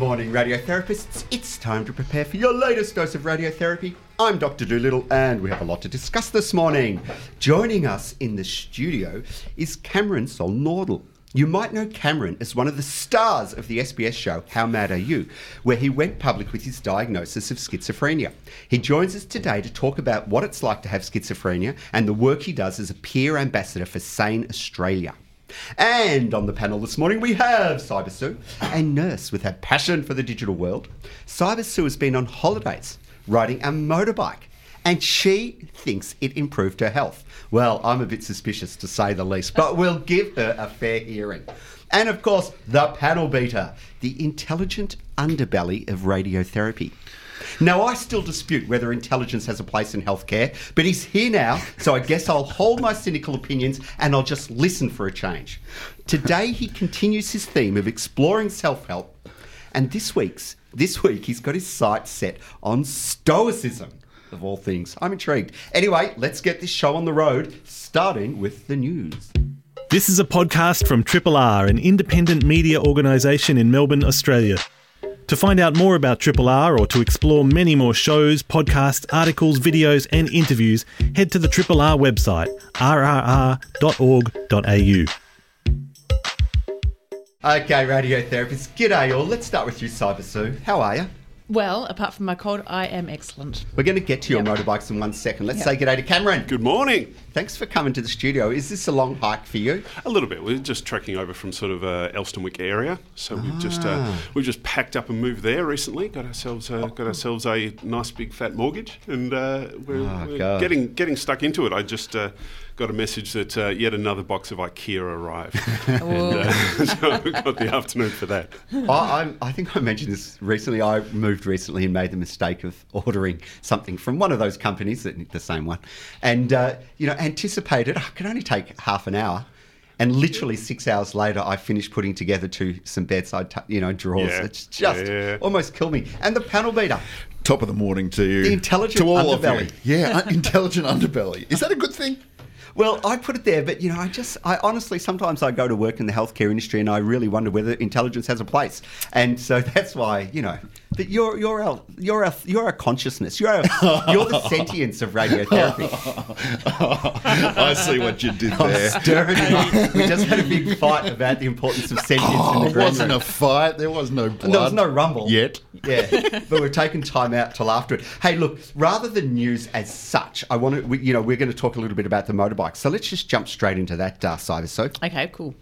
Morning, radiotherapists. It's time to prepare for your latest dose of radiotherapy. I'm Dr. Dolittle, and we have a lot to discuss this morning. Joining us in the studio is Cameron Solnordal. You might know Cameron as one of the stars of the SBS show How Mad Are You, where he went public with his diagnosis of schizophrenia. He joins us today to talk about what it's like to have schizophrenia and the work he does as a peer ambassador for Sane Australia. And on the panel this morning, we have Cyber Sue, a nurse with a passion for the digital world. Cyber Sue has been on holidays riding a motorbike, and she thinks it improved her health. Well, I'm a bit suspicious to say the least, but we'll give her a fair hearing. And of course, the panel beater, the intelligent underbelly of radiotherapy. Now, I still dispute whether intelligence has a place in healthcare, but he's here now, so I guess I'll hold my cynical opinions and I'll just listen for a change. Today, he continues his theme of exploring self help, and this week's this week he's got his sights set on stoicism. Of all things, I'm intrigued. Anyway, let's get this show on the road, starting with the news. This is a podcast from Triple R, an independent media organisation in Melbourne, Australia. To find out more about Triple R or to explore many more shows, podcasts, articles, videos, and interviews, head to the Triple R website, rrr.org.au. Okay, radiotherapists, g'day all. Let's start with you, Cyber Sue. How are you? Well, apart from my cold, I am excellent. We're going to get to your Yep. motorbikes in one second. Let's Yep. say day to Cameron. Good morning. Thanks for coming to the studio. Is this a long hike for you? A little bit. We're just trekking over from sort of uh, Elsternwick area, so we've just uh, Ah. we've just packed up and moved there recently. Got ourselves uh, got ourselves a nice big fat mortgage, and uh, we're, Oh, we're getting getting stuck into it. I just uh, got a message that uh, yet another box of IKEA arrived, and uh, so we got the afternoon for that. I, I'm, I think I mentioned this recently. I moved recently and made the mistake of ordering something from one of those companies, that- the same one, and uh, you know anticipated. "Oh, it can only take half an hour. And literally six hours later, I finished putting together two some bedside, tu- you know, drawers. Yeah. It's just Yeah. almost killed me. And the panel beater. Top of the morning to you. The intelligent to all of you. Yeah, intelligent underbelly. Is that a good thing? Well, I put it there, but you know, I just, I honestly, sometimes I go to work in the healthcare industry, and I really wonder whether intelligence has a place, and so that's why, you know, that you're, you're our, you're our, you're our consciousness, you're our, you're the sentience of radiotherapy. I see what you did there. We just had a big fight about the importance of sentience in Oh, the it green wasn't room. a fight. There was no blood. There was no rumble Yet. Yeah, but we're taking time out till after it. Hey, look, rather than news as such, I want to, we, you know, we're going to talk a little bit about the motorbike. So let's just jump straight into that, uh, Cyber Sue. Okay, cool.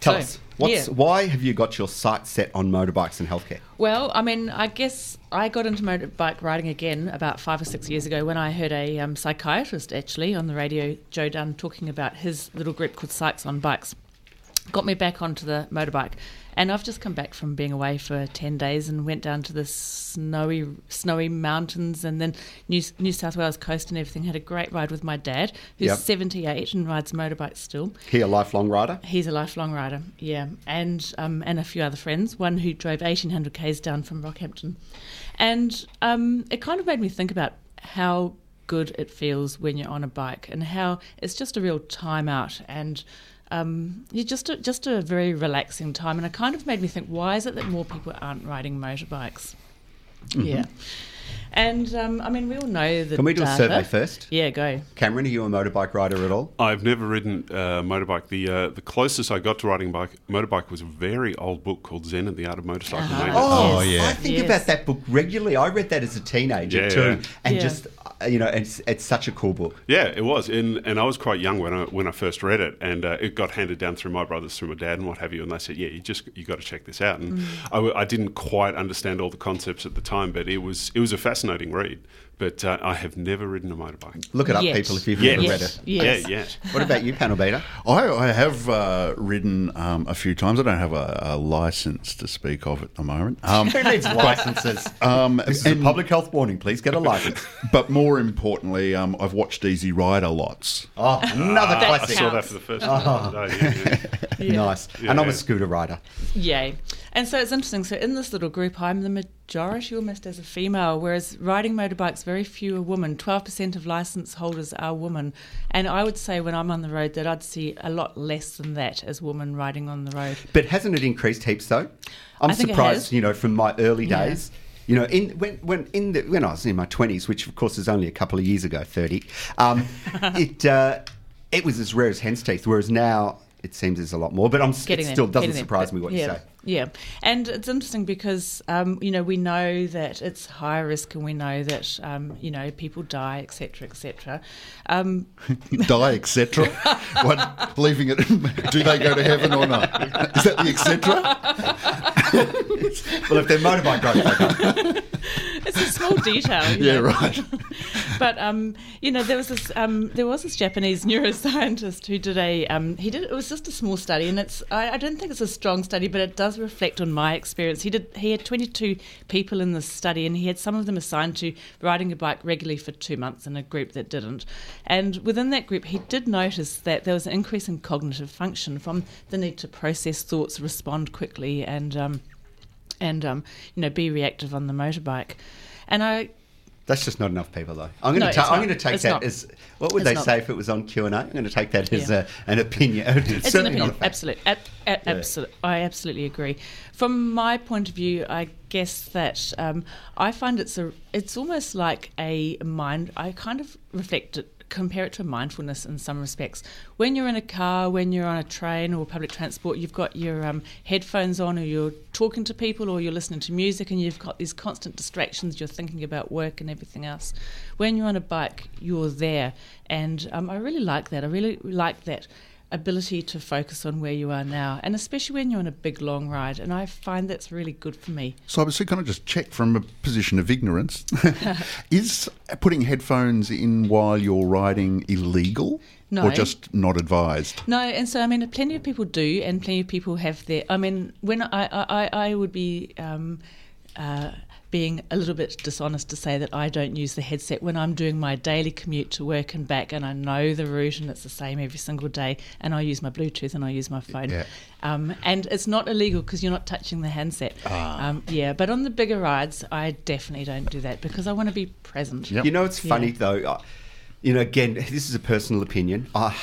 Tell So, us, what's, yeah. why have you got your sights set on motorbikes and healthcare? Well, I mean, I guess I got into motorbike riding again about five or six years ago when I heard a um, psychiatrist actually on the radio, Joe Dunn, talking about his little group called Psychs on Bikes. Got me back onto the motorbike. And I've just come back from being away for 10 days and went down to the snowy snowy mountains and then New, New South Wales coast and everything. Had a great ride with my dad, who's Yep. 78 and rides motorbikes still. He a lifelong rider? He's a lifelong rider, yeah, and um, and a few other friends. One who drove eighteen hundred k's down from Rockhampton, and um, it kind of made me think about how good it feels when you're on a bike and how it's just a real time out and. Um, you just a, just a very relaxing time, and it kind of made me think: Why is it that more people aren't riding motorbikes? Yeah, and um, I mean, we all know that. Can we do a survey first? Yeah, go. Cameron, are you a motorbike rider at all? I've never ridden a motorbike. The uh, the closest I got to riding a bike motorbike was a very old book called Zen and the Art of Motorcycle Uh-huh. Maintenance. Oh, Yes. I think Yes. about that book regularly. I read that as a teenager Yeah, too, yeah. and Yeah. just uh, you know, it's it's such a cool book. Yeah, it was, and and I was quite young when I when I first read it, and uh, it got handed down through my brothers, through my dad, and what have you. And they said, "Yeah, you just you got to check this out." And I I didn't quite understand all the concepts at the time, but it was it was a fascinating read. But uh, I have never ridden a motorbike. Look it up, Yet. people, if you've Yes. never read Yes. it. Yes. Yeah, yeah. What about you, panel beater? I, I have uh, ridden um, a few times. I don't have a, a license to speak of at the moment. Um, Who needs licenses? um, this is a and- public health warning. Please get a license. but more importantly, um, I've watched Easy Rider lots. Oh, another I classic. saw that for the first time today. Yeah, yeah. Nice. Yeah, and I'm a scooter rider. Yay. And so it's interesting. So in this little group, I'm the majority almost as a female, whereas riding motorbikes, very few are women. 12% of license holders are women. And I would say when I'm on the road that I'd see a lot less than that as women riding on the road. But hasn't it increased heaps though? I'm I think it surprised, has. you know, from my early Yeah. days. You know, in when when in the when I was in my twenties, which of course is only a couple of years ago, thirty, um, it uh, it was as rare as hen's teeth. Whereas now it seems there's a lot more. But I'm, it Getting there, still doesn't getting there. surprise me what yeah, you say. Yeah, and it's interesting because um, you know we know that it's high risk, and we know that um, you know people die, etc., etc. Um, Die, etc. what? Leaving it? Do they go to heaven or not? Is that the etc.? Well, if they're motorbike riders, it's a small detail. Yeah, know. right. But um, you know, there was this um, there was this Japanese neuroscientist who did a um, he did it was just a small study, and it's I, I don't think it's a strong study, but it does reflect on my experience. He did he had 22 people in this study, and he had some of them assigned to riding a bike regularly for two months, and a group that didn't. And within that group, he did notice that there was an increase in cognitive function from the need to process thoughts, respond quickly, and um, and um, you know be reactive on the motorbike. And I That's just not enough people, though. I'm going No, to ta- I'm going to take It's that not. as what would It's they not. say if it was on Q and A? I'm going to take that as Yeah. a, an opinion. It's, an opinion. not a fact. Absolutely. Ab- ab- Yeah. absolute- I absolutely agree. From my point of view, I guess that um, I find it's a. It's almost like a mind. I kind of reflect it, compare it to mindfulness in some respects. When you're in a car, when you're on a train or public transport, you've got your um, headphones on, or you're talking to people, or you're listening to music, and you've got these constant distractions. You're thinking about work and everything else. When you're on a bike, you're there, and um, I really like that. I really like that ability to focus on where you are now, and especially when you're on a big long ride. And I find that's really good for me. So, I obviously, can I just check from a position of ignorance? is putting headphones in while you're riding illegal? No. Or just not advised? No, and so I mean, plenty of people do, and plenty of people have their. I mean, when I I, I would be. Um, uh, being a little bit dishonest to say that I don't use the headset when I'm doing my daily commute to work and back, and I know the route and it's the same every single day, and I use my Bluetooth and I use my phone. Yeah. Um, and it's not illegal because you're not touching the handset. Ah. Um, yeah, but on the bigger rides, I definitely don't do that because I want to be present. Yep. You know, it's funny Yeah. though. You know, again, this is a personal opinion. I,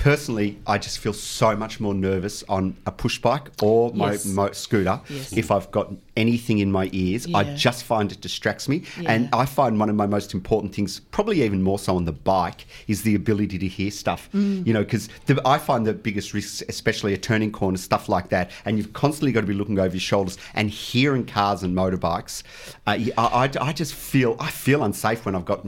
personally, I just feel so much more nervous on a push bike or my Yes. mo- scooter Yes. if I've got anything in my ears. I just find it distracts me, and I find one of my most important things, probably even more so on the bike, is the ability to hear stuff. Mm. You know, because I find the biggest risks, especially at turning corners, stuff like that, and you've constantly got to be looking over your shoulders and hearing cars and motorbikes. Uh, I, I, I just feel I feel unsafe when I've got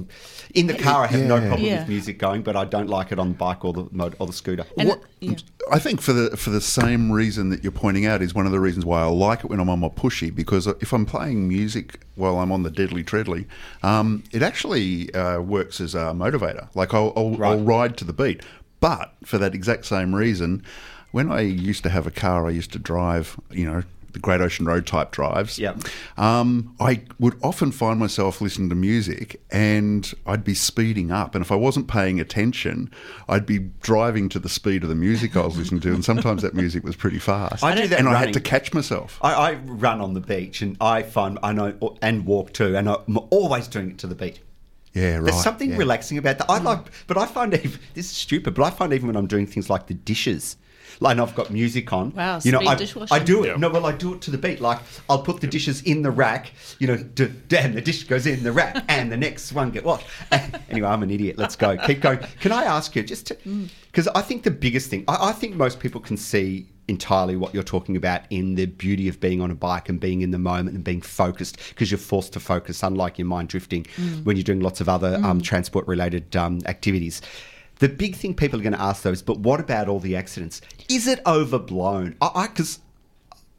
in the car. I have no problem Yeah. with music going, but I don't like it on the bike or the mo- or the scooter. And What- yeah. I think for the for the same reason that you're pointing out is one of the reasons why I like it when I'm on my pushy because if I'm playing music while I'm on the deadly treadly, um, it actually uh, works as a motivator. Like I'll, I'll, Right. I'll ride to the beat, but for that exact same reason, when I used to have a car, I used to drive. You know. The Great Ocean Road type drives. Yep. Um, I would often find myself listening to music and I'd be speeding up. And if I wasn't paying attention, I'd be driving to the speed of the music I was listening to. And sometimes that music was pretty fast. I do that and I had to catch myself. I, I run on the beach and I find I know and walk too, and I'm always doing it to the beat. yeah, right. There's something yeah. relaxing about that. I like, but I find even this is stupid. But I find even when I'm doing things like the dishes, and I've got music on. Wow, you know, I. I do it. Yeah. No, well, I do it to the beat. Like I'll put the dishes in the rack. You know, d- and the dish goes in the rack, and the next one get washed. anyway, I'm an idiot. Let's go. Keep going. Can I ask you just because I think the biggest thing I, I think most people can see entirely what you're talking about in the beauty of being on a bike and being in the moment and being focused because you're forced to focus, unlike your mind drifting when you're doing lots of other um, transport related um, activities. The big thing people are going to ask though is, but what about all the accidents? Is it overblown? I because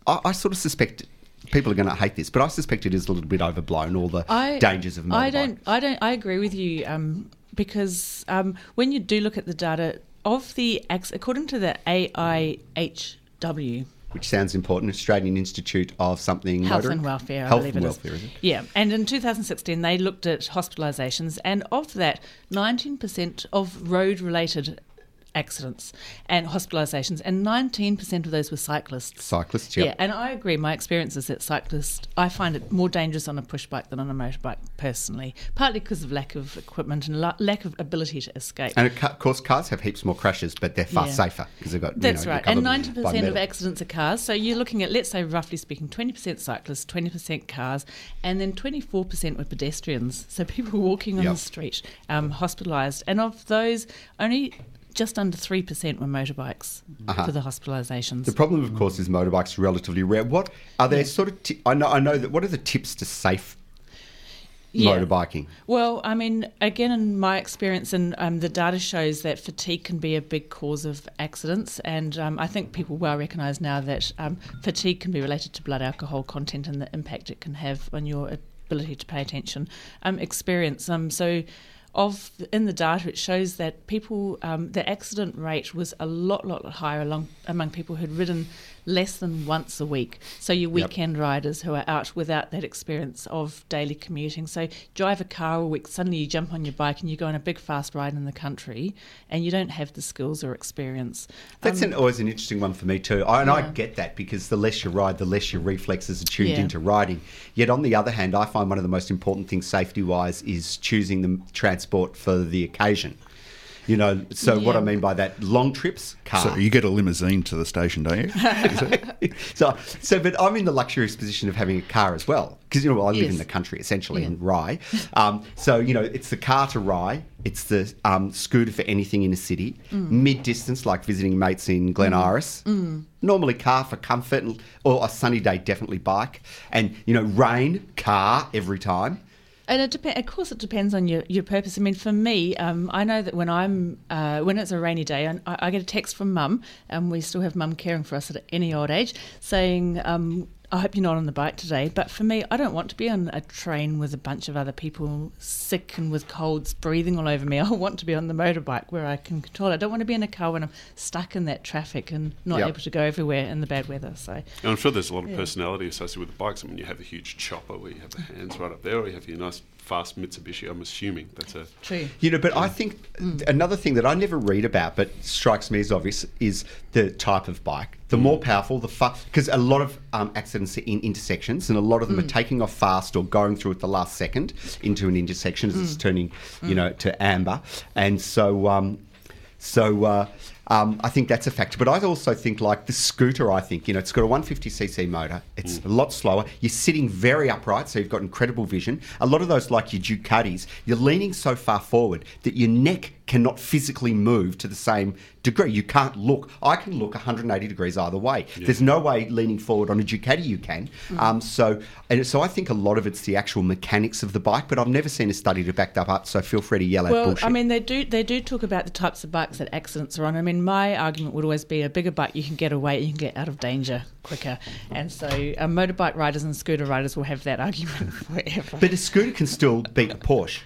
I, I, sort of suspect people are going to hate this, but I suspect it is a little bit overblown. All the I, dangers of motorbike. I don't. I don't. I agree with you um, because um, when you do look at the data of the acc- according to the AIHW. Which sounds important. Australian Institute of something Health and Welfare. I Health and welfare, is. is it? Yeah, and in 2016 they looked at hospitalisations, and of that, 19% of road-related accidents and hospitalisations, and 19% of those were cyclists. Cyclists, yep. Yeah, and I agree. My experience is that cyclists, I find it more dangerous on a push bike than on a motorbike personally, partly because of lack of equipment and la- lack of ability to escape. And of course, cars have heaps more crashes, but they're far Yeah. safer because they've got. you That's know, right. And 90% of accidents are cars. So you're looking at, let's say, roughly speaking, 20% cyclists, 20% cars, and then 24% were pedestrians. So people walking on Yep. the street, um, hospitalised. And of those, only just under 3% were motorbikes Uh-huh. for the hospitalisations. The problem, of course, is motorbikes are relatively rare. What are there sort of? Ti- I know. I know that. What are the tips to safe Yeah. motorbiking? Well, I mean, again, in my experience, and um, the data shows that fatigue can be a big cause of accidents, and um, I think people well recognise now that um, fatigue can be related to blood alcohol content and the impact it can have on your ability to pay attention. Um, experience. Um, so. Of in the data, it shows that people um, the accident rate was a lot, lot higher along among people who'd ridden less than once a week. So your Yep. weekend riders who are out without that experience of daily commuting. So drive a car a week, suddenly you jump on your bike and you go on a big fast ride in the country, and you don't have the skills or experience. That's Um, an, always an interesting one for me too. I, and I get that because the less you ride, the less your reflexes are tuned Yeah. into riding. Yet on the other hand, I find one of the most important things safety-wise is choosing the transport for the occasion. You know, so what I mean by that, long trips, car. So you get a limousine to the station, don't you? So, so, but I'm in the luxurious position of having a car as well because you know I live in the country essentially Yeah. in Rye. Um, so you know it's the car to Rye, it's the um, scooter for anything in a city, Mm. mid distance like visiting mates in Glen Iris. Normally car for comfort, or a sunny day definitely bike, and you know rain car every time. And it depends. Of course, it depends on your, your purpose. I mean, for me, um, I know that when I'm uh, when it's a rainy day, and I, I get a text from mum, and we still have mum caring for us at any old age, saying, um, "I hope you're not on the bike today." But for me, I don't want to be on a train with a bunch of other people sick and with colds breathing all over me. I want to be on the motorbike where I can control it. I don't want to be in a car when I'm stuck in that traffic and not Yep. able to go everywhere in the bad weather. So, And I'm sure there's a lot of Yeah. personality associated with the bikes. I mean, you have a huge chopper where you have the hands right up there, or you have your nice fast Mitsubishi. I'm assuming that's a true. You know, but I think another thing that I never read about, but strikes me as obvious, is the type of bike. The more powerful, the fast, because a lot of um, accidents are in intersections, and a lot of them are taking off fast or going through at the last second into an intersection as it's turning, you know, to amber, and so. Um, so uh, um, I think that's a factor. But I also think like the scooter. I think you know it's got a 150cc motor. It's a lot slower. You're sitting very upright, so you've got incredible vision. A lot of those, like your Ducatis, you're leaning so far forward that your neck cannot physically move to the same degree. You can't look. I can look 180 degrees either way. There's no way leaning forward on a Ducati you can. Um, so and so I think a lot of it's the actual mechanics of the bike. But I've never seen a study to back that up. So feel free to yell at Well, bullshit. I mean, they do they do talk about the types of bikes that accidents are on. I mean, my argument would always be a bigger bike you can get away, you can get out of danger quicker, and so uh, motorbike riders and scooter riders will have that argument forever. But a scooter can still beat a Porsche.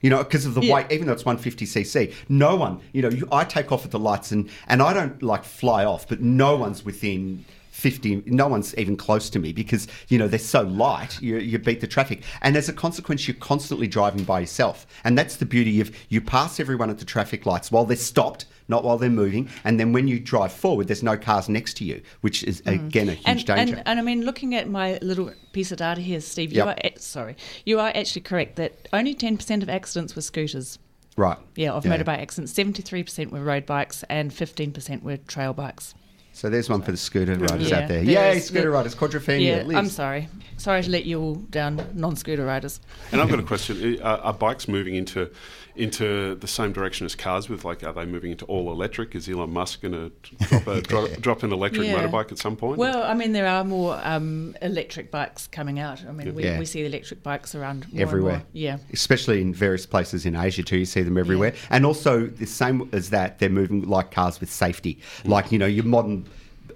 You know, because of the Yeah. weight, even though it's 150cc, no one, you know, you, I take off at the lights and, and I don't like fly off, but no one's within 50, no one's even close to me because, you know, they're so light, you, you beat the traffic. And as a consequence, you're constantly driving by yourself. And that's the beauty of you pass everyone at the traffic lights while they're stopped, not while they're moving. And then when you drive forward, there's no cars next to you, which is, mm. again, a huge and, danger. And, and I mean, looking at my little piece of data here, Steve, you Yep. are sorry, you are actually correct that only ten percent of accidents were scooters. right. Yeah, of motorbike accidents, seventy-three percent were road bikes, and fifteen percent were trail bikes. So there's one for the scooter riders Yeah, out there. there Yay, scooter riders, quadrophenia. yeah. I'm sorry, sorry to let you all down, non-scooter riders. And I've got a question: Are, are bikes moving into into the same direction as cars? With like, are they moving into all electric? Is Elon Musk going to drop, a, drop, drop an electric Yeah. motorbike at some point? Well, I mean, there are more um, electric bikes coming out. I mean, we, Yeah. we see electric bikes around more and everywhere. more. Yeah. Especially in various places in Asia too, you see them everywhere. And also the same as that, they're moving like cars with safety. Like, you know, your modern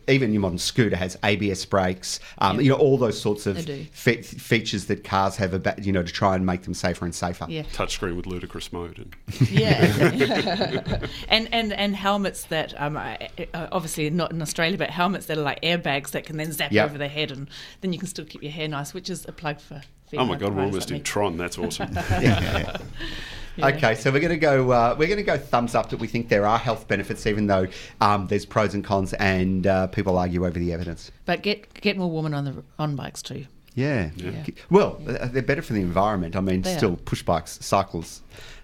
even your modern scooter has ABS brakes. Um, You know all those sorts of fe- features that cars have about you know to try and make them safer and safer. Yeah. Touchscreen with ludicrous mode. And Yeah, and and and helmets that um uh, obviously not in Australia, but helmets that are like airbags that can then zap Yep. over the head, and then you can still keep your hair nice, which is a plug for. oh my God, we're almost like in me. Tron. That's awesome. Yeah. Yeah. Okay, so we're going to go. Uh, we're going to go thumbs up that we think there are health benefits, even though um, there's pros and cons, and uh, people argue over the evidence. But get get more women on the on bikes too. Yeah. Yeah. Well, uh, they're better for the environment. I mean, They still are. push bikes, cycles,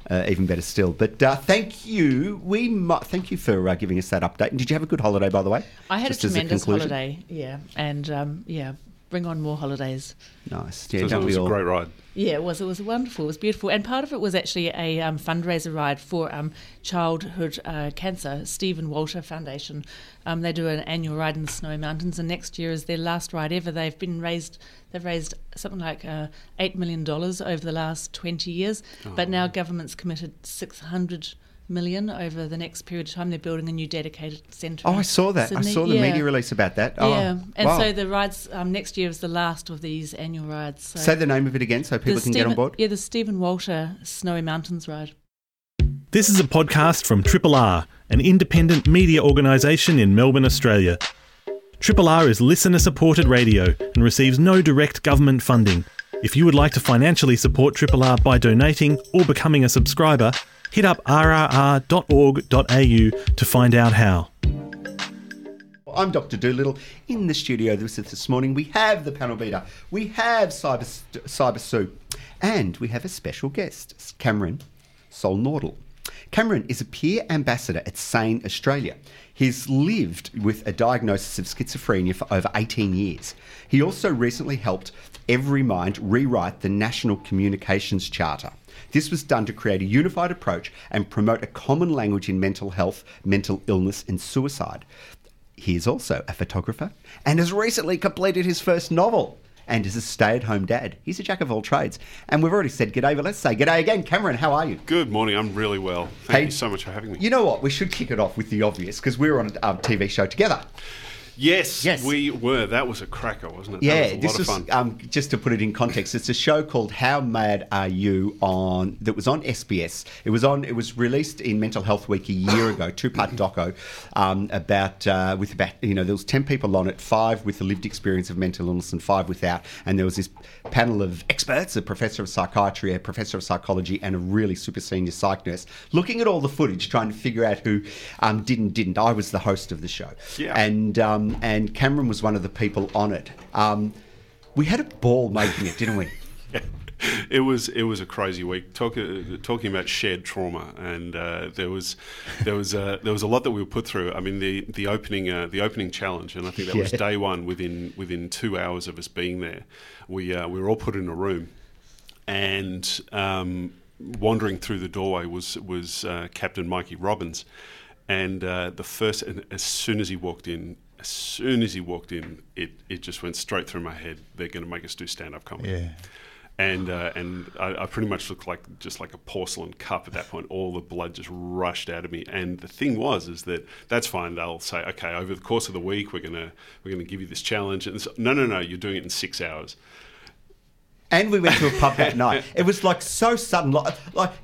uh, even better still. But uh, thank you. We mu- thank you for uh, giving us that update. And did you have a good holiday, by the way? I had Just a tremendous conclusion? holiday, yeah, and um, yeah, bring on more holidays. Nice. Yeah, So it was we a great ride. Yeah, it was. It was wonderful. It was beautiful, and part of it was actually a um, fundraiser ride for um, childhood uh, cancer. Steven Walter Foundation. Um, they do an annual ride in the Snowy Mountains, and next year is their last ride ever. They've been raised. They've raised something like uh, eight million dollars over the last twenty years, but now government's committed six hundred million over the next period of time. They're building a new dedicated centre. Oh, I saw that. I saw the Yeah. media release about that. Oh, Yeah, and wow. so the rides um, next year is the last of these annual rides. So Say the name of it again so people the can get on board. Yeah, the Steven Walter Snowy Mountains ride. This is a podcast from Triple R, an independent media organisation in Melbourne, Australia. Triple R is listener supported radio and receives no direct government funding. If you would like to financially support Triple R by donating or becoming a subscriber, hit up rrr.org.au to find out how. I'm Dr. Dolittle in the studio this this morning. We have the panel beater, we have Cyber Cyber Sue, and we have a special guest, Cameron Solnordal. Cameron is a peer ambassador at Sane Australia. He's lived with a diagnosis of schizophrenia for over 18 years. He also recently helped Everymind rewrite the National Communications Charter. This was done to create a unified approach and promote a common language in mental health, mental illness, and suicide. He is also a photographer and has recently completed his first novel and is a stay at home dad. He's a jack of all trades. And we've already said g'day, but let's say g'day again. Cameron, how are you? Good morning. I'm really well. Thank Hey, you so much for having me. You know what? We should kick it off with the obvious because we were on a um, TV show together. Yes, Yes. we were. That was a cracker, wasn't it? Yeah, that was a this lot was of fun. um, just to put it in context. It's a show called How Mad Are You on that was on SBS. It was on. It was released in Mental Health Week a year ago. Two part doco um, about uh, with about you know there was ten people on it, five with the lived experience of mental illness and five without. And there was this panel of experts, a professor of psychiatry, a professor of psychology, and a really super senior psych nurse, looking at all the footage, trying to figure out who um, did and didn't. I was the host of the show, Yeah. and um, and Cameron was one of the people on it. Um, we had a ball making it, didn't we? it was it was a crazy week. Talk, uh, talking about shared trauma, and uh, there was there was uh, there was a lot that we were put through. I mean, the the opening uh, the opening challenge, and I think that was day one. Within within two hours of us being there, we uh, we were all put in a room, and um, wandering through the doorway was was uh, Captain Mikey Robins, and uh, the first and as soon as he walked in. As soon as he walked in, it, it just went straight through my head. They're going to make us do stand up comedy Yeah. and uh, and I, I pretty much looked like just like a porcelain cup at that point. All the blood just rushed out of me. And the thing was, is that that's fine. They'll say, okay, over the course of the week, we're gonna we're gonna give you this challenge. And no, no, no, you're doing it in six hours. And we went to a pub that night. It was like so sudden, like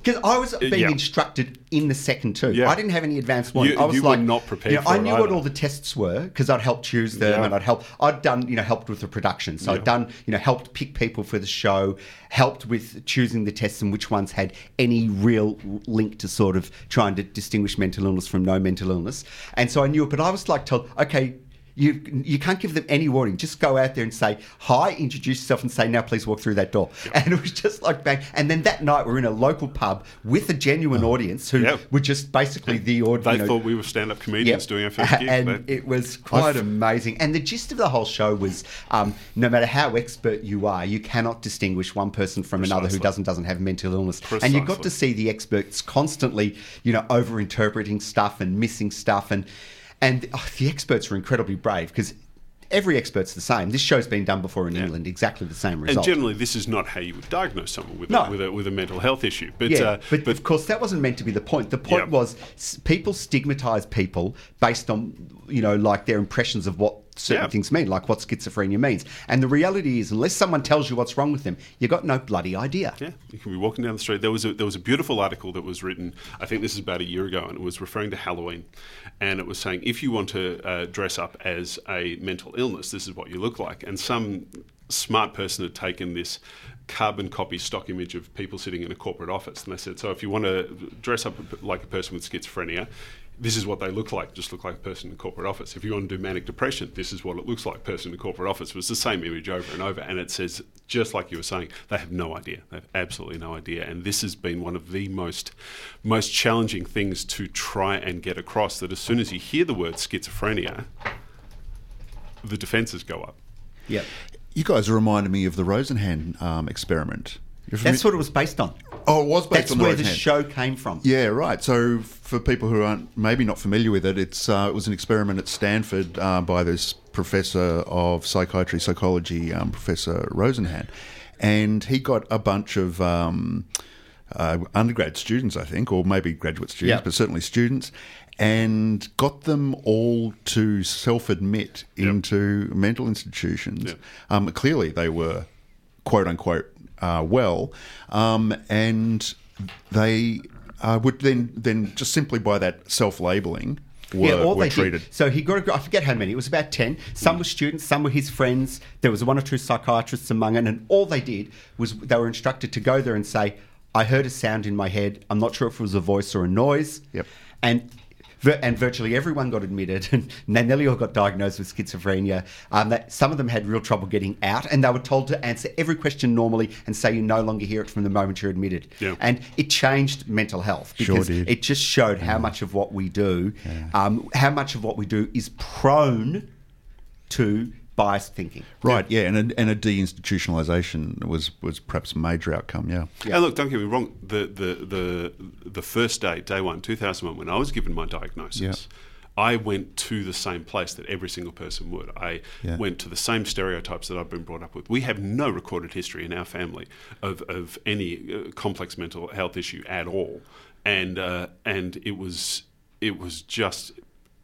because I was being yeah. instructed in the second too. Yeah. I didn't have any advance warning. You- I was you were like not prepared You know, I knew what all the tests were because I'd helped choose them Yeah. and I'd helped. I'd done you know helped with the production, so. I'd done you know helped pick people for the show, helped with choosing the tests and which ones had any real link to sort of trying to distinguish mental illness from no mental illness. And so I knew it, but I was like told, okay. You, you can't give them any warning. Just go out there and say hi, introduce yourself, and say now please walk through that door. And it was just like bang. And then that night we're in a local pub with a genuine audience who Yep. were just basically the audience. They thought we were stand-up comedians doing our first gig. And They- it was quite amazing. And the gist of the whole show was um, no matter how expert you are, you cannot distinguish one person from another who doesn't doesn't have mental illness. And you got to see the experts constantly, you know, over interpreting stuff and missing stuff and and oh, the experts were incredibly brave because every expert's the same. This show's been done before in England, exactly the same result. And generally, this is not how you would diagnose someone with, No. a, with, a, with a mental health issue. But, yeah, uh, but, of course that wasn't meant to be the point. The point Yep. was people stigmatise people based on you know like their impressions of what certain Yep. things mean, like what schizophrenia means. And the reality is, unless someone tells you what's wrong with them, you've got no bloody idea. Yeah, you can be walking down the street. There was a, there was a beautiful article that was written. I think this is about a year ago, and it was referring to Halloween, and it was saying if you want to uh, dress up as a mental illness, this is what you look like. And some smart person had taken this carbon copy stock image of people sitting in a corporate office, and they said, so if you want to dress up like a person with schizophrenia. This is what they look like, just look like a person in a corporate office. If you want to do manic depression, this is what it looks like, person in a corporate office. It was the same image over and over. And it says, just like you were saying, they have no idea. They have absolutely no idea. And this has been one of the most, most challenging things to try and get across that as soon as you hear the word schizophrenia, the defences go up. Yeah, You guys reminded me of the Rosenhan um, experiment. That's what it was based on. Oh, it was based That's on the where the show came from. Yeah, right. So for people who aren't maybe not familiar with it, it's uh, it was an experiment at Stanford uh, by this professor of psychiatry, psychology, um, Professor Rosenhan, and he got a bunch of. Um, uh, undergrad students, I think, or maybe graduate students, Yeah. but certainly students, and got them all to self admit into mental institutions. Yep. Um, clearly, they were quote unquote uh, well, um, and they uh, would then then just simply by that self labeling were, yeah, all were they treated. did. So he got. A, I forget how many. It was about ten. Some were students. Some were his friends. There was one or two psychiatrists among it, and all they did was they were instructed to go there and say, "I heard a sound in my head. I'm not sure if it was a voice or a noise." Yep. And. And virtually everyone got admitted, and they nearly all got diagnosed with schizophrenia. Um, that some of them had real trouble getting out, and they were told to answer every question normally and say you no longer hear it from the moment you're admitted. Yeah. And it changed mental health because did. it just showed how much of what we do, um, how much of what we do is prone to biased thinking. Right, yeah, and a, and a deinstitutionalisation was was perhaps a major outcome. Yeah, And look, don't get me wrong. The the the the first day, day one, two thousand one, when I was given my diagnosis, Yeah. I went to the same place that every single person would. I Yeah. went to the same stereotypes that I've been brought up with. We have no recorded history in our family of of any uh, complex mental health issue at all, and uh, and it was it was just.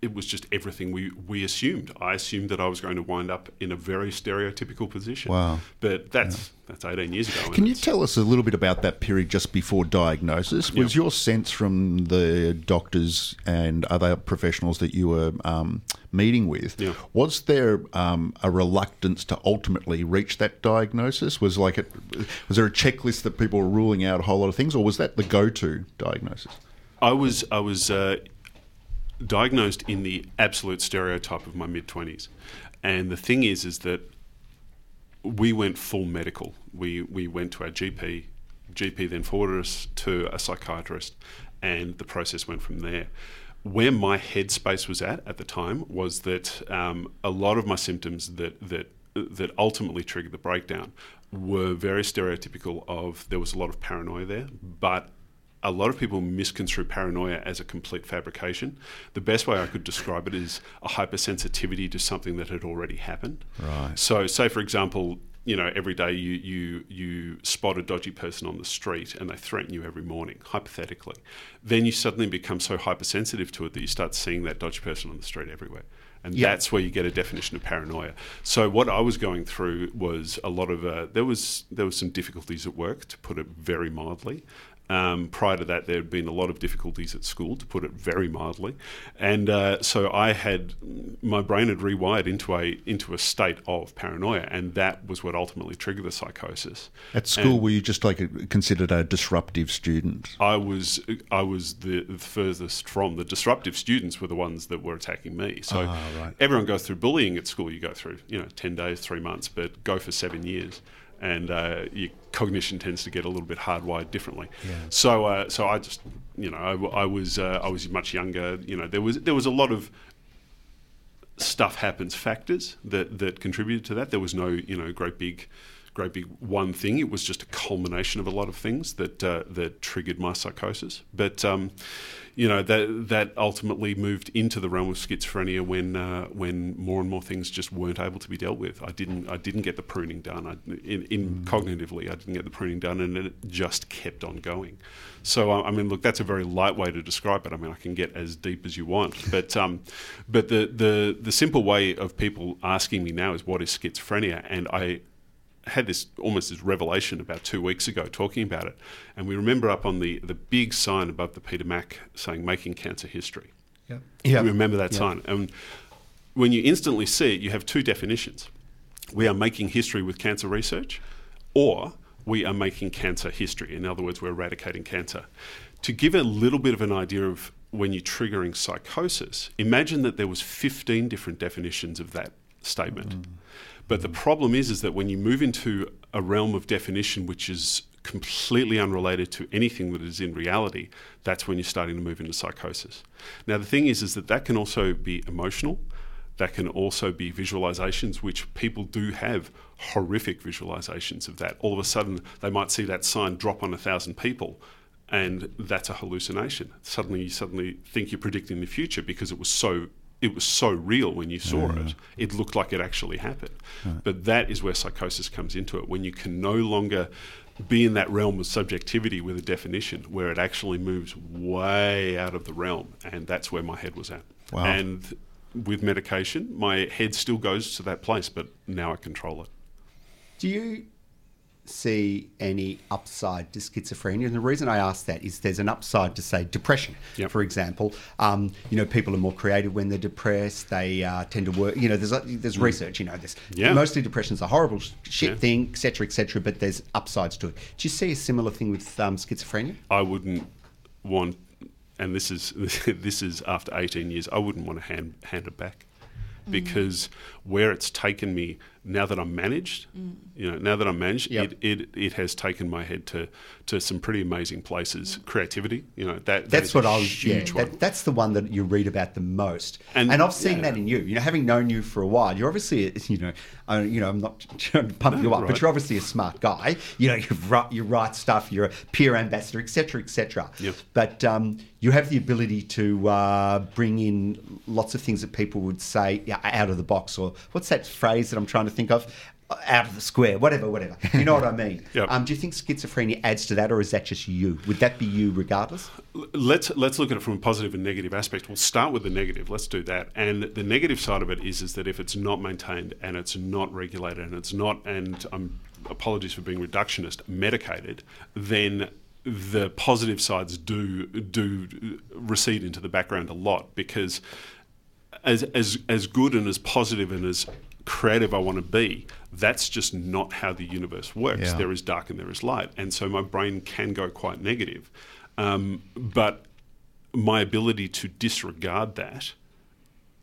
It was just everything we, we assumed. I assumed that I was going to wind up in a very stereotypical position. Wow. But that's that's 18 years ago. Can you tell us a little bit about that period just before diagnosis? Was your sense from the doctors and other professionals that you were um, meeting with, Yeah. was there um, a reluctance to ultimately reach that diagnosis? Was like it, was there a checklist that people were ruling out a whole lot of things, or was that the go-to diagnosis? I was I was uh, diagnosed in the absolute stereotype of my mid twenties, and the thing is, is that we went full medical. We we went to our GP. GP then forwarded us to a psychiatrist, and the process went from there. Where my headspace was at at the time was that um, a lot of my symptoms that that that ultimately triggered the breakdown were very stereotypical. Of there was a lot of paranoia there, but a lot of people misconstrue paranoia as a complete fabrication. The best way I could describe it is a hypersensitivity to something that had already happened. Right. So, say for example, you know, every day you you you spot a dodgy person on the street and they threaten you every morning, hypothetically. Then you suddenly become so hypersensitive to it that you start seeing that dodgy person on the street everywhere. And Yeah. that's where you get a definition of paranoia. So what I was going through was a lot of uh, there was there was some difficulties at work, to put it very mildly. Um, prior to that, there had been a lot of difficulties at school, to put it very mildly, and uh, so I had my brain had rewired into a into a state of paranoia, and that was what ultimately triggered the psychosis. At school, And- were you just like a, considered a disruptive student? I was I was the, the furthest from the disruptive students were the ones that were attacking me. So Ah, right. everyone goes through bullying at school. You go through you know ten days, three months, but go for seven years, and uh, your cognition tends to get a little bit hardwired differently. So uh, so I just you know I, I was uh, I was much younger. You know there was there was a lot of stuff happens factors that that contributed to that. There was no you know great big great big one thing. It was just a culmination of a lot of things that uh, that triggered my psychosis. But um, you know that that ultimately moved into the realm of schizophrenia when uh, when more and more things just weren't able to be dealt with. I didn't I didn't get the pruning done. I, in, in mm. cognitively, I didn't get the pruning done, and it just kept on going. So I mean, look, that's a very light way to describe it. I mean, I can get as deep as you want, but um, but the the the simple way of people asking me now is what is schizophrenia, and I had this almost this revelation about two weeks ago talking about it. And we remember up on the, the big sign above the Peter Mac saying making cancer history. Yeah. yeah. We remember that sign. And when you instantly see it, you have two definitions. We are making history with cancer research, or we are making cancer history. In other words, we're eradicating cancer. To give a little bit of an idea of when you're triggering psychosis, imagine that there was 15 different definitions of that statement. Mm. But the problem is, is that when you move into a realm of definition which is completely unrelated to anything that is in reality, that's when you're starting to move into psychosis. Now, the thing is, is that that can also be emotional. That can also be visualizations, which people do have horrific visualizations of that. All of a sudden, they might see that sign drop on a thousand people, and that's a hallucination. Suddenly, you suddenly think you're predicting the future because it was so it was so real when you saw yeah, it. It looked like it actually happened. Right. But that is where psychosis comes into it. When you can no longer be in that realm of subjectivity with a definition where it actually moves way out of the realm. And that's where my head was at. Wow. And with medication, my head still goes to that place, but now I control it. Do you see any upside to schizophrenia. And the reason I ask that is there's an upside to, say, depression, yep. for example. Um, you know, people are more creative when they're depressed. They uh, tend to work, you know, there's, there's mm. research, you know, there's yeah. mostly depression's a horrible shit yeah. thing, etc., etc. but there's upsides to it. Do you see a similar thing with um, schizophrenia? I wouldn't want, and this is, this is after 18 years, I wouldn't want to hand, hand it back mm. because where it's taken me now that I'm managed, mm. you know, now that I'm managed, yep. it, it, it has taken my head to, to some pretty amazing places. Mm. Creativity, you know, that, that's what I was. Yeah, that, that's the one that you read about the most, and, and I've seen yeah. that in you. You know, having known you for a while, you're obviously, you know, uh, you know, I'm not trying to pump no, you up, right. but you're obviously a smart guy. You know, you write, you write stuff. You're a peer ambassador, etc., etc. Yep. But um, you have the ability to uh, bring in lots of things that people would say yeah, out of the box, or what's that phrase that I'm trying to think of? Uh, out of the square, whatever, whatever. You know what I mean? yep. um, do you think schizophrenia adds to that, or is that just you? Would that be you regardless? Let's let's look at it from a positive and negative aspect. We'll start with the negative. Let's do that. And the negative side of it is is that if it's not maintained and it's not regulated and it's not, and I'm apologies for being reductionist, medicated, then the positive sides do do uh, recede into the background a lot because as as as good and as positive and as creative I want to be, that's just not how the universe works. Yeah. There is dark and there is light, and so my brain can go quite negative. Um, but my ability to disregard that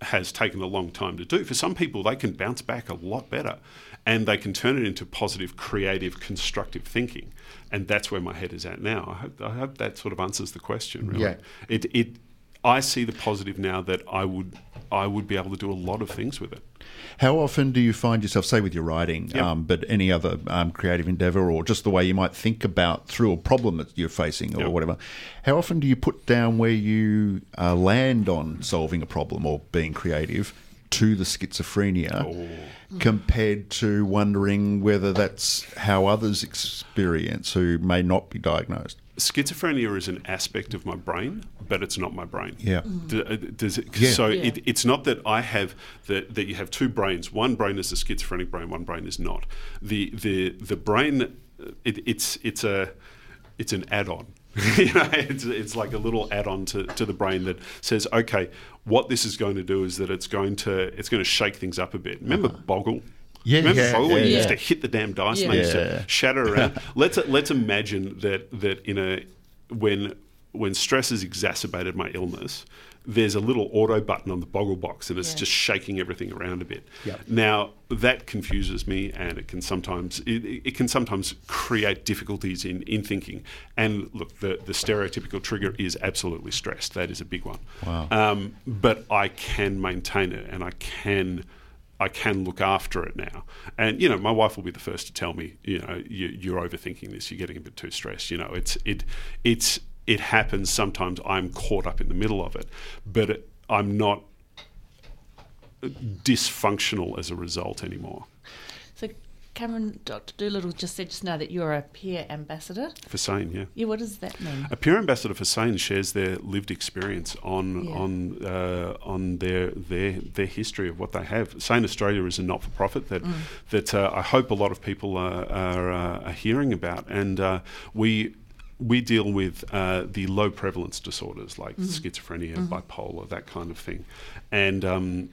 has taken a long time to do. For some people, they can bounce back a lot better, and they can turn it into positive, creative, constructive thinking. And that's where my head is at now. I hope, I hope that sort of answers the question. Really, yeah. it it I see the positive now that I would I would be able to do a lot of things with it. How often do you find yourself, say, with your writing, yep. um, but any other um, creative endeavour, or just the way you might think about through a problem that you're facing, or yep. whatever? How often do you put down where you uh, land on solving a problem or being creative to the schizophrenia? Oh compared to wondering whether that's how others experience who may not be diagnosed? Schizophrenia is an aspect of my brain, but it's not my brain. Yeah. Uh, does it, yeah. So yeah. It, it's not that I have that that you have two brains. One brain is a schizophrenic brain. One brain is not. The the the brain. It, it's it's a it's an add-on. you know, it's, it's like a little add-on to, to the brain that says, okay, what this is going to do is that it's going to it's going to shake things up a bit. Remember uh-huh. Boggle? Yeah, Remember yeah, Boggle? Yeah, you used to hit the damn dice, yeah. used to shatter around. let's let's imagine that that in a when when stress has exacerbated my illness, there's a little auto button on the boggle box and it's yeah. just shaking everything around a bit. Yep. Now that confuses me and it can sometimes it, it, can sometimes create difficulties in, in thinking. And look, the, the stereotypical trigger is absolutely stress. That is a big one. Wow. Um, but I can maintain it and I can I can look after it now. And you know, my wife will be the first to tell me, you know, you, you're overthinking this. You're getting a bit too stressed. You know, it's it it's it happens sometimes. I'm caught up in the middle of it, but it, I'm not dysfunctional as a result anymore. Cameron, Dr. Dolittle just said just now that you're a peer ambassador. For SANE, yeah. Yeah, what does that mean? A peer ambassador for SANE shares their lived experience on Yeah. on uh, on their their their history of what they have. SANE Australia is a not for profit that Mm. that uh, I hope a lot of people are are, uh, are hearing about, and uh, we. We deal with uh, the low prevalence disorders like Mm. schizophrenia, Mm-hmm. bipolar, that kind of thing. And um,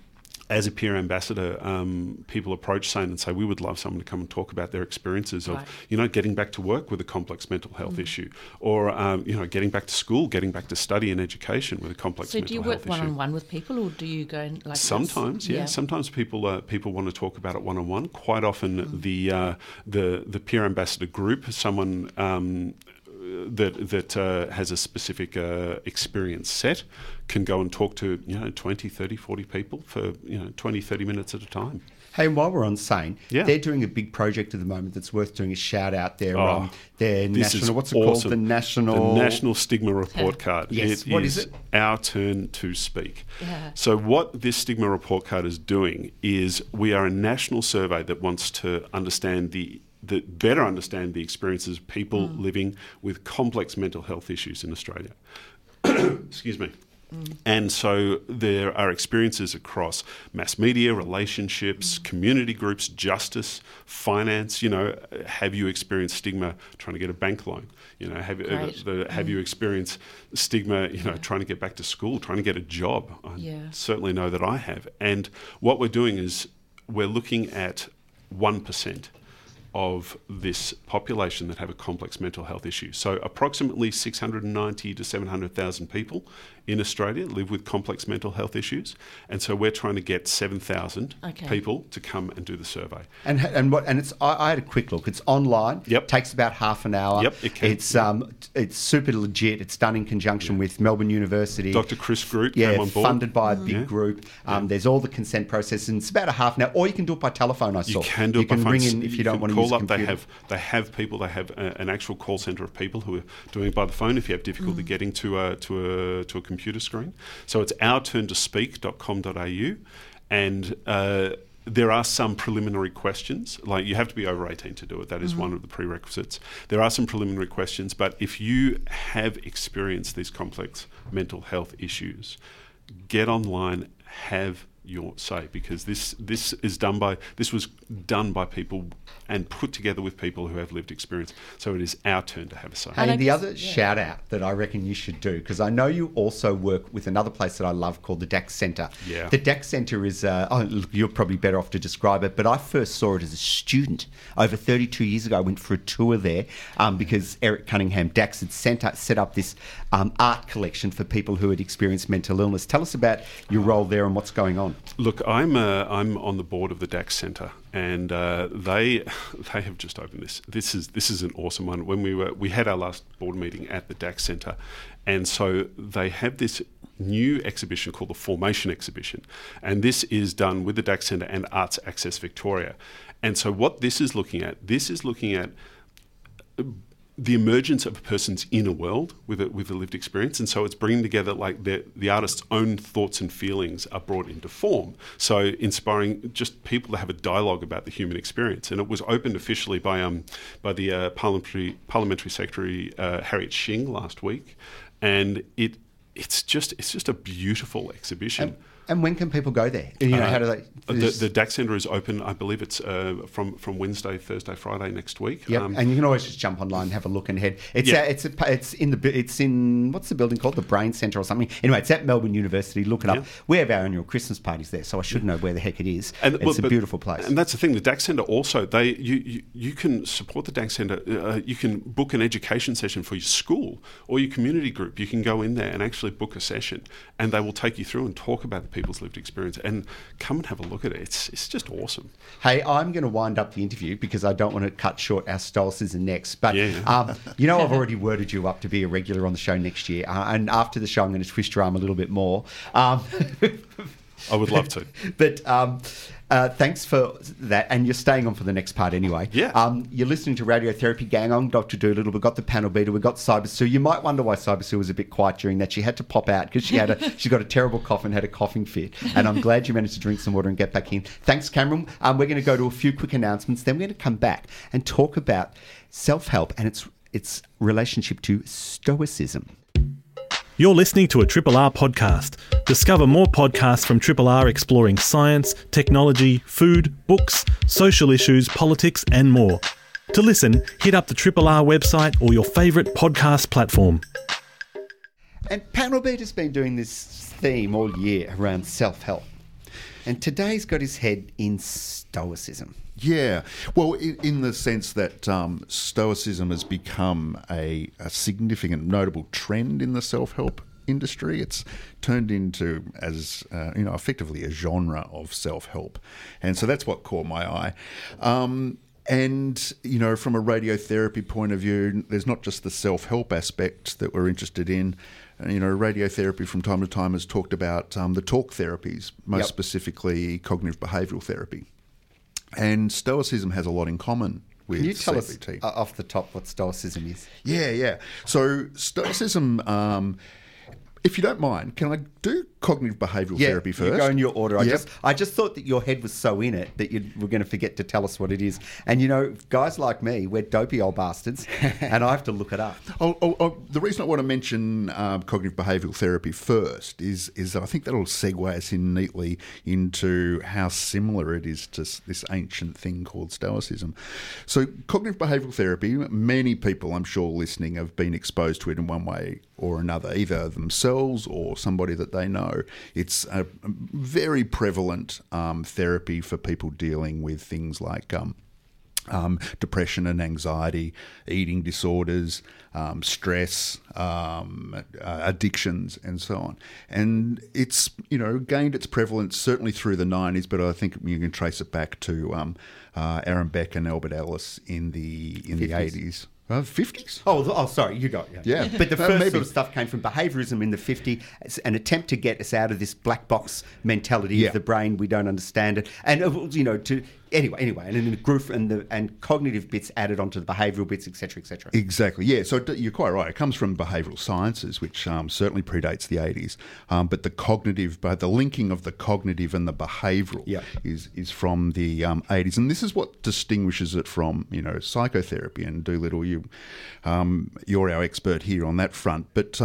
as a peer ambassador, um, people approach SANE and say, We would love someone to come and talk about their experiences of, Right. you know, getting back to work with a complex mental health Mm. issue, or, um, you know, getting back to school, getting back to study and education with a complex So, mental health issue. So do you work one-on-one with people, or do you go in like Sometimes, yeah. Sometimes people uh, people want to talk about it one on one. Quite often, Mm. the uh, the the peer ambassador group, someone um, that that uh, has a specific uh, experience set, can go and talk to you know 20, 30, 40 people for you know 20, 30 minutes at a time. Hey, and while we're on Sane, Yeah. they're doing a big project at the moment that's worth doing a shout out. Their, Oh, um, their national, what's it awesome. called? The national. the National Stigma Report Card. Yes, what is it? Our turn to speak. Yeah. So what this Stigma Report Card is doing is we are a national survey that wants to understand the that better understand the experiences of people mm. living with complex mental health issues in Australia. Excuse me. Mm. And so there are experiences across mass media, relationships, mm. community groups, justice, finance. You know, have you experienced stigma trying to get a bank loan? You know, have, uh, the, have you experienced stigma? You know, trying to get back to school, trying to get a job. I Yeah. certainly know that I have. And what we're doing is we're looking at one percent of this population that have a complex mental health issue. So approximately 690 to 700,000 people in Australia live with complex mental health issues, and so we're trying to get 7,000 Okay. people to come and do the survey. And and what and it's I, I had a quick look. It's online. Yep. Takes about half an hour. Yep, it can. It's um it's super legit. It's done in conjunction with Melbourne University. Dr. Chris Groot. Yeah, came on board. funded by a big Yeah. group. Um, There's all the consent process, and it's about a half an hour. Or you can do it by telephone. I saw. You can do you it by can phone. ring in if you, don't want to call use a up. They have they have people. They have a, an actual call center of people who are doing it by the phone. If you have difficulty getting to a to a to a computer screen, so it's our turn to speak.com.au, and uh, there are some preliminary questions. Like you have to be over eighteen to do it. That is one of the prerequisites. There are some preliminary questions, but if you have experienced these complex mental health issues, get online, have your say because this this is done by this was done by people and put together with people who have lived experience. So it is our turn to have a say. Hey, And the other yeah. shout out that I reckon you should do, because I know you also work with another place that I love called the DAX Centre. Yeah. The DAX Centre is, uh, oh, look, you're probably better off to describe it, but I first saw it as a student over 32 years ago. I went for a tour there um, because Eric Cunningham, DAX, had sent up, set up this um, art collection for people who had experienced mental illness. Tell us about your role there and what's going on. Look, I'm uh, I'm on the board of the DAX Centre, and uh, they they have just opened this. This is this is an awesome one. When we were we had our last board meeting at the DAX Centre, and so they have this new exhibition called the Formation Exhibition, and this is done with the DAX Centre and Arts Access Victoria, and so what this is looking at, this is looking at the emergence of a person's inner world with a, with a lived experience, and so it's bringing together like the the artist's own thoughts and feelings are brought into form. So inspiring just people to have a dialogue about the human experience, and it was opened officially by um by the uh, parliamentary parliamentary secretary uh, Harriet Shing last week, and it it's just it's just a beautiful exhibition. And when can people go there? You know, Uh, how do they? the, the DAX Centre is open. I believe it's uh, from from Wednesday, Thursday, Friday next week. Yep, Um, and you can always just jump online and have a look and head. It's Yeah. uh, it's a, it's in the it's in what's the building called the Brain Centre or something. Anyway, it's at Melbourne University. Look it up. Yeah. We have our annual Christmas parties there, so I should know where the heck it is. And, it's well, a but- beautiful place. And that's the thing. The DAX Centre also they you, you, you can support the DAX Centre. Uh, you can book an education session for your school or your community group. You can go in there and actually book a session, and they will take you through and talk about the people's lived experience and come and have a look at it. It's it's just awesome. Hey, I'm going to wind up the interview because I don't want to cut short our and next. But Yeah. um, you know, I've already worded you up to be a regular on the show next year, uh, and after the show, I'm going to twist your arm a little bit more. Um, I would love to. but um, uh, thanks for that. And you're staying on for the next part anyway. Yeah. Um, you're listening to Radiotherapy Gang on Dr. Dolittle. We've got the panel beater. We've got Cyber Sue. You might wonder why Cyber Sue was a bit quiet during that. She had to pop out because she had a she got a terrible cough and had a coughing fit. And I'm glad you managed to drink some water and get back in. Thanks, Cameron. Um, we're going to go to a few quick announcements. Then we're going to come back and talk about self help and its its relationship to stoicism. You're listening to a Triple R podcast. Discover more podcasts from Triple R exploring science, technology, food, books, social issues, politics, and more. To listen, hit up the Triple R website or your favourite podcast platform. And Panel Beat has been doing this theme all year around self help. And today's got his head in stoicism. Yeah, well, in, the sense that um, Stoicism has become a, a significant, notable trend in the self help industry. It's turned into as uh, you know effectively a genre of self help, and so that's what caught my eye. Um, and you know, from a radiotherapy point of view, there's not just the self help aspect that we're interested in. Uh, You know, radiotherapy from time to time has talked about um, the talk therapies, most Yep. specifically cognitive behavioural therapy. And Stoicism has a lot in common with Can you tell CBT. us off the top what stoicism is? Yeah, yeah. So Stoicism, um, if you don't mind, can I do cognitive behavioural therapy first? You go in your order. I Yep. just, I just thought that your head was so in it that you were going to forget to tell us what it is. And you know, guys like me, we're dopey old bastards, and I have to look it up. Oh, oh, oh, the reason I want to mention um, cognitive behavioural therapy first is is that I think that'll segue us in neatly into how similar it is to this ancient thing called Stoicism. So, cognitive behavioural therapy, many people I'm sure listening have been exposed to it in one way or another, either themselves or somebody that they know. It's a very prevalent um, therapy for people dealing with things like. Um, um, depression and anxiety, eating disorders, um, stress, um, uh, addictions, and so on. And it's you know gained its prevalence certainly through the '90s, but I think you can trace it back to um, uh, Aaron Beck and Albert Ellis in the in the 50s. '80s, uh, '50s. Oh, oh, sorry, you got Yeah. But the first maybe. sort of stuff came from behaviourism in the 50s, an attempt to get us out of this black box mentality Yeah. of the brain. We don't understand it, and uh, you know, to anyway, anyway, and then the group and the and cognitive bits added onto the behavioural bits, etc., etc. Exactly. Yeah. So you're quite right. It comes from behavioural sciences, which um, certainly predates the 80s. Um, but the cognitive, but the linking of the cognitive and the behavioural Yeah. is is from the um, 80s, and this is what distinguishes it from you know psychotherapy. And Dolittle, you um, you're our expert here on that front. But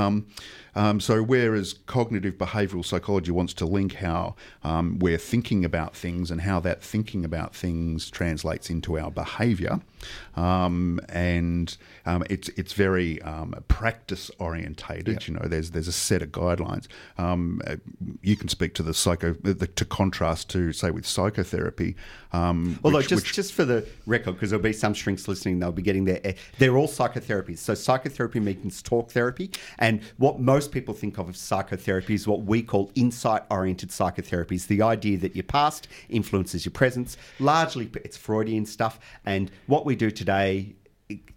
um, so whereas cognitive behavioural psychology wants to link how um, we're thinking about things and how that thinking about things translates into our behaviour, um, and um, it's it's very um, practice orientated. You know, there's there's a set of guidelines. Um, uh, you can speak to the psycho the, to contrast to say with psychotherapy. Um, Although, which- just which- just for the record, because there'll be some shrinks listening, they'll be getting their. eh, They're all psychotherapies. So psychotherapy means talk therapy, and what most people think of as psychotherapy is what we call insight-oriented psychotherapies. The idea that your past influences your presence. Largely, it's Freudian stuff, and what we do today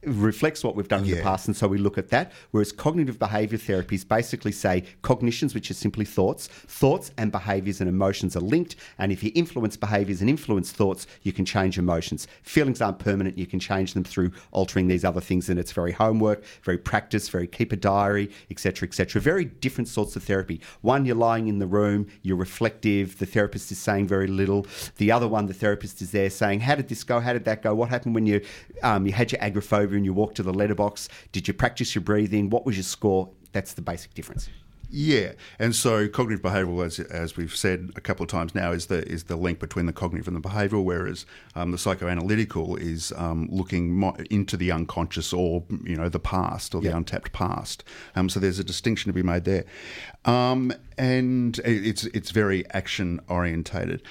reflects what we've done in the past, and so we look at that. Whereas cognitive behavior therapies basically say cognitions, which are simply thoughts, thoughts and behaviors and emotions are linked, and if you influence behaviors and influence thoughts, you can change emotions. Feelings aren't permanent; you can change them through altering these other things, and it's very homework, very practice, very keep a diary, etc., etc. Very different sorts of therapy. One, you're lying in the room, you're reflective. The therapist is saying very little. The other one, the therapist is there saying, "How did this go? How did that go? What happened when you um, you had your agoraphobia and you walked to the letterbox? Did you practice your breathing? What was your score?" That's the basic difference. Yeah, and so cognitive behavioural, as, as we've said a couple of times now, is the is the link between the cognitive and the behavioural, whereas um, the psychoanalytical is um, looking mo- into the unconscious or you know the past or the untapped past. Um, so there's a distinction to be made there, um, and it's it's very action orientated.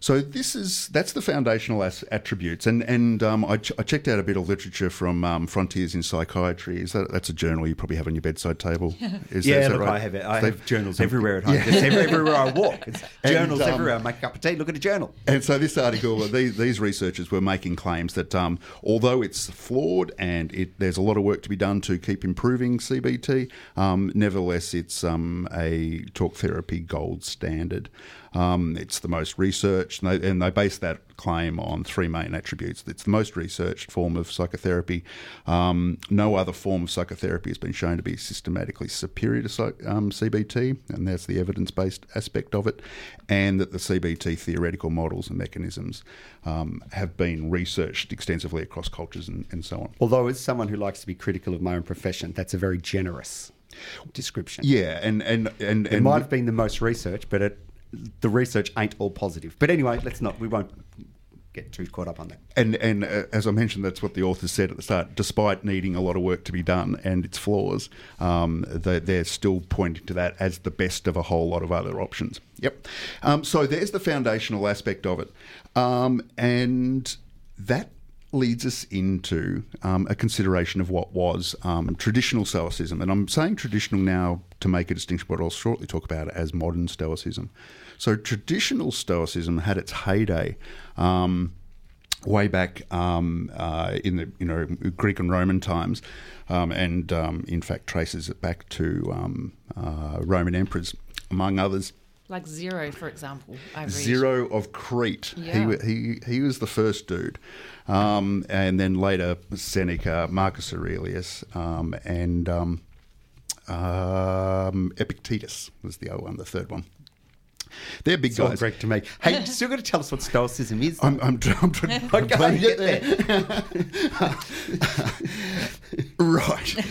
So this is that's the foundational as- attributes, and and um, I, ch- I checked out a bit of literature from um, Frontiers in Psychiatry. Is that that's a journal you probably have on your bedside table? Is yeah, is that look, right? I have have I They've- have journals everywhere at home. Just every- everywhere I walk. It's And, journals um, everywhere. I make a cup of tea, look at a journal. And so this article, these, these researchers were making claims that um, although it's flawed and it, there's a lot of work to be done to keep improving CBT, um, nevertheless it's um, a talk therapy gold standard. Um, it's the most researched, and they, and they base that claim on three main attributes. It's the most researched form of psychotherapy. Um, no other form of psychotherapy has been shown to be systematically superior to um, CBT, and that's the evidence based aspect of it. And that the CBT theoretical models and mechanisms um, have been researched extensively across cultures and, and so on. Although, as someone who likes to be critical of my own profession, that's a very generous description. Yeah, and and and, It and might have been the most research, but it, the research ain't all positive. But anyway, let's not. We won't get too caught up on that. And and uh, as I mentioned, that's what the authors said at the start. Despite needing a lot of work to be done and its flaws, um, they, they're still pointing to that as the best of a whole lot of other options. Yep. Um, so there's the foundational aspect of it, um, and that leads us into um, a consideration of what was um, traditional Stoicism. And I'm saying traditional now to make a distinction, but I'll shortly talk about it as modern Stoicism. So traditional Stoicism had its heyday. Um, way back um, uh, in the you know Greek and Roman times, um, and um, in fact traces it back to um, uh, Roman emperors, among others. Like Zeno, for example. I. Zeno of Crete. He, Yeah. wa- he he was the first dude, um, and then later Seneca, Marcus Aurelius, um, and um, um, Epictetus was the other one, the third one. They're big It's all guys. Greek to me. Hey, you still got to tell us what Stoicism is. I'm, I'm, I'm, trying- I'm trying to get get there. right.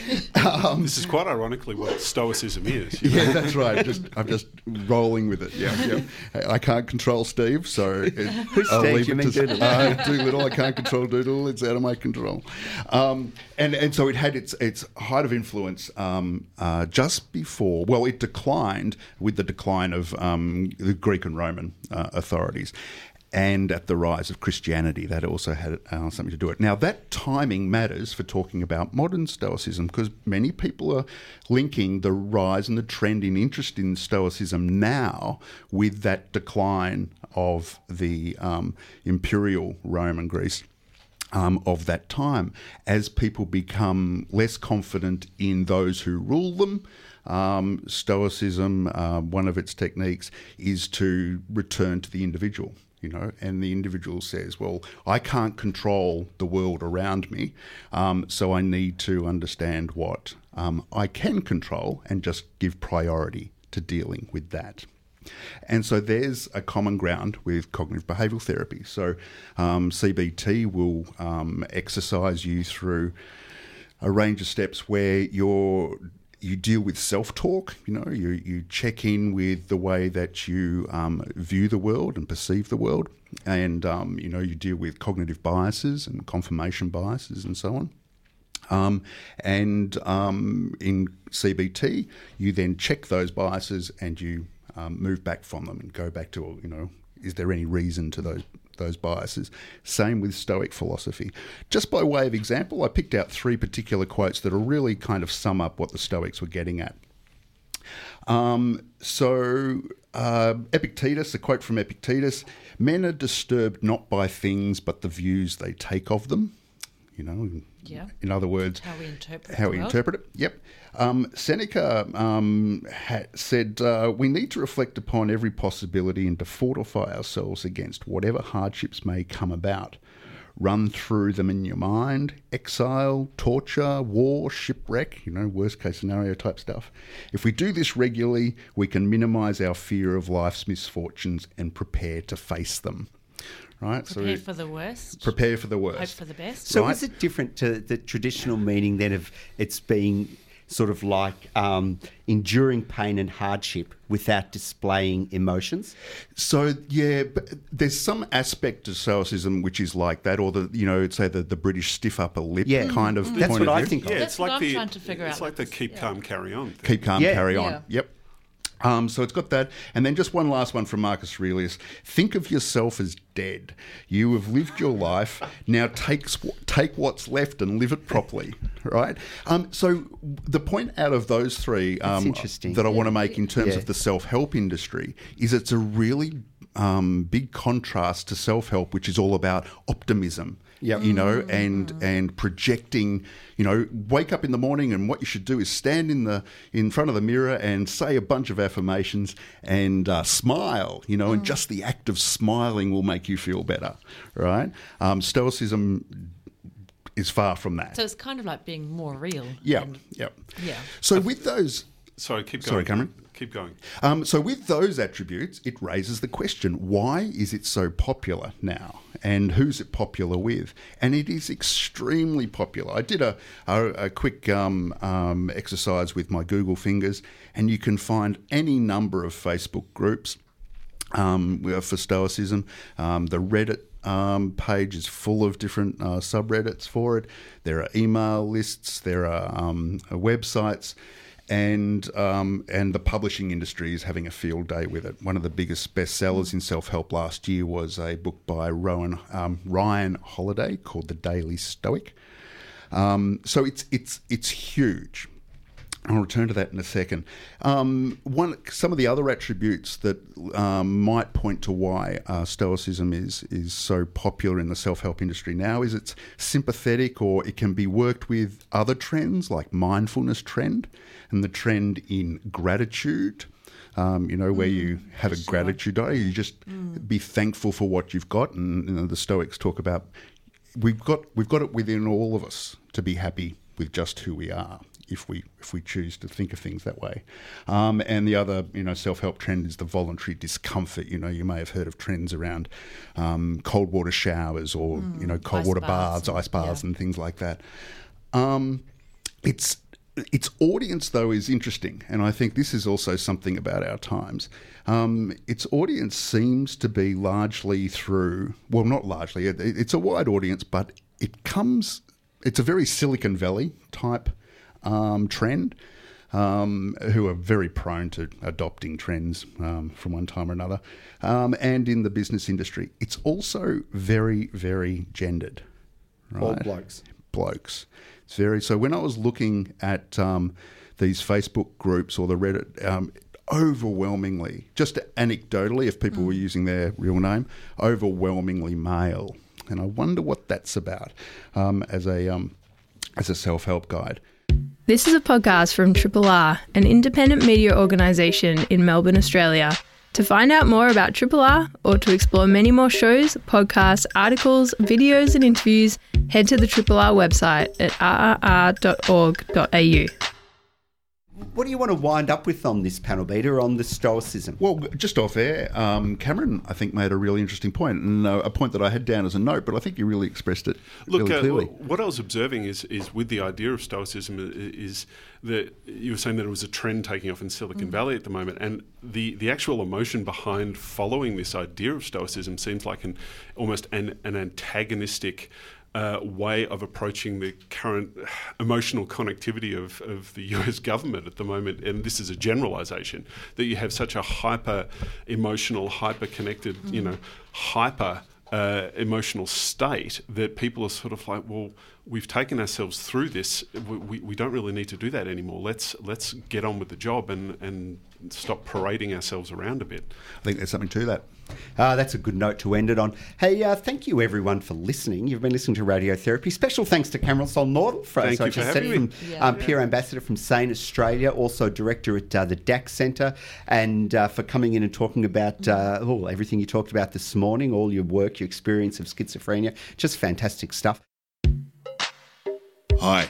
Um, This is quite ironically what Stoicism is. you yeah, that's right. Just I'm just rolling with it. Yeah, yeah. I can't control Steve, so it, I'll Steve? leave You it mean to Doodle? uh, Dolittle. I can't control Doodle. It's out of my control. Um, and and so it had its its height of influence um, uh, just before. Well, it declined with the decline of um, the Greek and Roman uh, authorities. And at the rise of Christianity, that also had uh, something to do with it. Now, that timing matters for talking about modern Stoicism because many people are linking the rise and the trend in interest in Stoicism now with that decline of the um, imperial Rome and Greece um, of that time as people become less confident in those who rule them. Um, Stoicism, uh, one of its techniques, is to return to the individual. You know, and the individual says, "Well, I can't control the world around me, um, so I need to understand what um, I can control and just give priority to dealing with that." And so there's a common ground with cognitive behavioural therapy. So um, CBT will um, exercise you through a range of steps where you're you deal with self-talk. You know, you you check in with the way that you um, view the world and perceive the world, and um, you know you deal with cognitive biases and confirmation biases and so on. Um, and um, in CBT, you then check those biases and you um, move back from them and go back to, you know, is there any reason to those those biases? Same with Stoic philosophy. Just by way of example, I picked out three particular quotes that are really kind of sum up what the Stoics were getting at. Um, so, uh, Epictetus, a quote from Epictetus Men are disturbed not by things, but the views they take of them. You know, Yeah. in other words, How we interpret how we world. interpret it. Yep. Um, Seneca um, ha- said, uh, We need to reflect upon every possibility and to fortify ourselves against whatever hardships may come about. Run through them in your mind exile, torture, war, shipwreck, you know, worst case scenario type stuff. If we do this regularly, we can minimize our fear of life's misfortunes and prepare to face them. Right? Prepare so for the worst. prepare for the worst. Hope for the best. So Right. is it different to the traditional meaning then of it's being sort of like um, enduring pain and hardship without displaying emotions? So yeah, but there's some aspect of Stoicism which is like that, or the you know, say the, the British stiff upper lip Yeah. kind of That's point what of I view. think of. Yeah, That's it's what like I'm the trying to figure it's out like the keep yeah. calm, carry on. Thing. Keep calm, Yeah. carry on. Yeah. Yep. Um, so it's got that. And then just one last one from Marcus Aurelius. Think of yourself as dead. You have lived your life. Now take, take what's left and live it properly, right? Um, so the point out of those three um, that I want to make in terms Yeah. of the self-help industry is it's a really um, big contrast to self-help, which is all about optimism. Yep. You know, and and projecting. You know, wake up in the morning, and what you should do is stand in the in front of the mirror and say a bunch of affirmations and uh, smile. You know, and just the act of smiling will make you feel better, right? Um, stoicism is far from that. So it's kind of like being more real. yeah, yeah, Yeah. So with those Sorry, keep going. Sorry, Cameron. Keep going. Um, so, with those attributes, it raises the question why is it so popular now? And who's it popular with? And it is extremely popular. I did a, a, a quick um, um, exercise with my Google fingers, and you can find any number of Facebook groups um, for Stoicism. Um, the Reddit um, page is full of different uh, subreddits for it. There are email lists, there are um, websites, and um, and the publishing industry is having a field day with it. One of the biggest bestsellers in self help last year was a book by Rowan um, Ryan Holiday called The Daily Stoic. Um, so it's it's it's huge. I'll return to that in a second. Um, one, some of the other attributes that um, might point to why uh, Stoicism is is so popular in the self help industry now is it's sympathetic, or it can be worked with other trends like mindfulness trend and the trend in gratitude. Um, you know, where you have a gratitude day, you just be thankful for what you've got, and you know, the Stoics talk about we've got we've got it within all of us to be happy with just who we are if we if we choose to think of things that way. Um, and the other you know self help trend is the voluntary discomfort. You know you may have heard of trends around um, cold water showers or you know cold water baths baths, ice baths, yeah. and things like that. Um, it's its audience though is interesting, and I think this is also something about our times. Um, its audience seems to be largely through well, not largely. It, it's a wide audience, but it comes. It's a very Silicon Valley type um, trend. Um, who are very prone to adopting trends um, from one time or another, um, and in the business industry, it's also very, very gendered. All right? blokes. blokes. It's very so. When I was looking at um, these Facebook groups or the Reddit, um, overwhelmingly, just anecdotally, if people were using their real name, overwhelmingly male, and I wonder what that's about um, as a um, as a self help guide. This is a podcast from Triple R, an independent media organisation in Melbourne, Australia. To find out more about Triple R or to explore many more shows, podcasts, articles, videos, and interviews, head to the Triple R website at rrr.org.au. What do you want to wind up with on this panel, Peter, on the Stoicism? Well, just off air, um, Cameron, I think, made a really interesting point, and uh, a point that I had down as a note, but I think you really expressed it Look, really uh, clearly. what I was observing is is with the idea of Stoicism is that you were saying that it was a trend taking off in Silicon Valley at the moment, and the, the actual emotion behind following this idea of Stoicism seems like an almost an, an antagonistic. Uh, way of approaching the current emotional connectivity of, of the US government at the moment, and this is a generalization, that you have such a hyper emotional, hyper connected, you know, hyper uh, emotional state that people are sort of like, well, we've taken ourselves through this. We, we, we don't really need to do that anymore. Let's let's get on with the job and, and stop parading ourselves around a bit. I think there's something to that. Uh, that's a good note to end it on. Hey, uh, thank you everyone for listening. You've been listening to Radiotherapy. Special thanks to Cameron Sol Solnordal, for, Thank so I you for just said, me. from um, peer ambassador from Sane Australia, also director at uh, the DAX Centre, and uh, for coming in and talking about uh, oh, everything you talked about this morning, all your work, your experience of schizophrenia. Just fantastic stuff. Hi,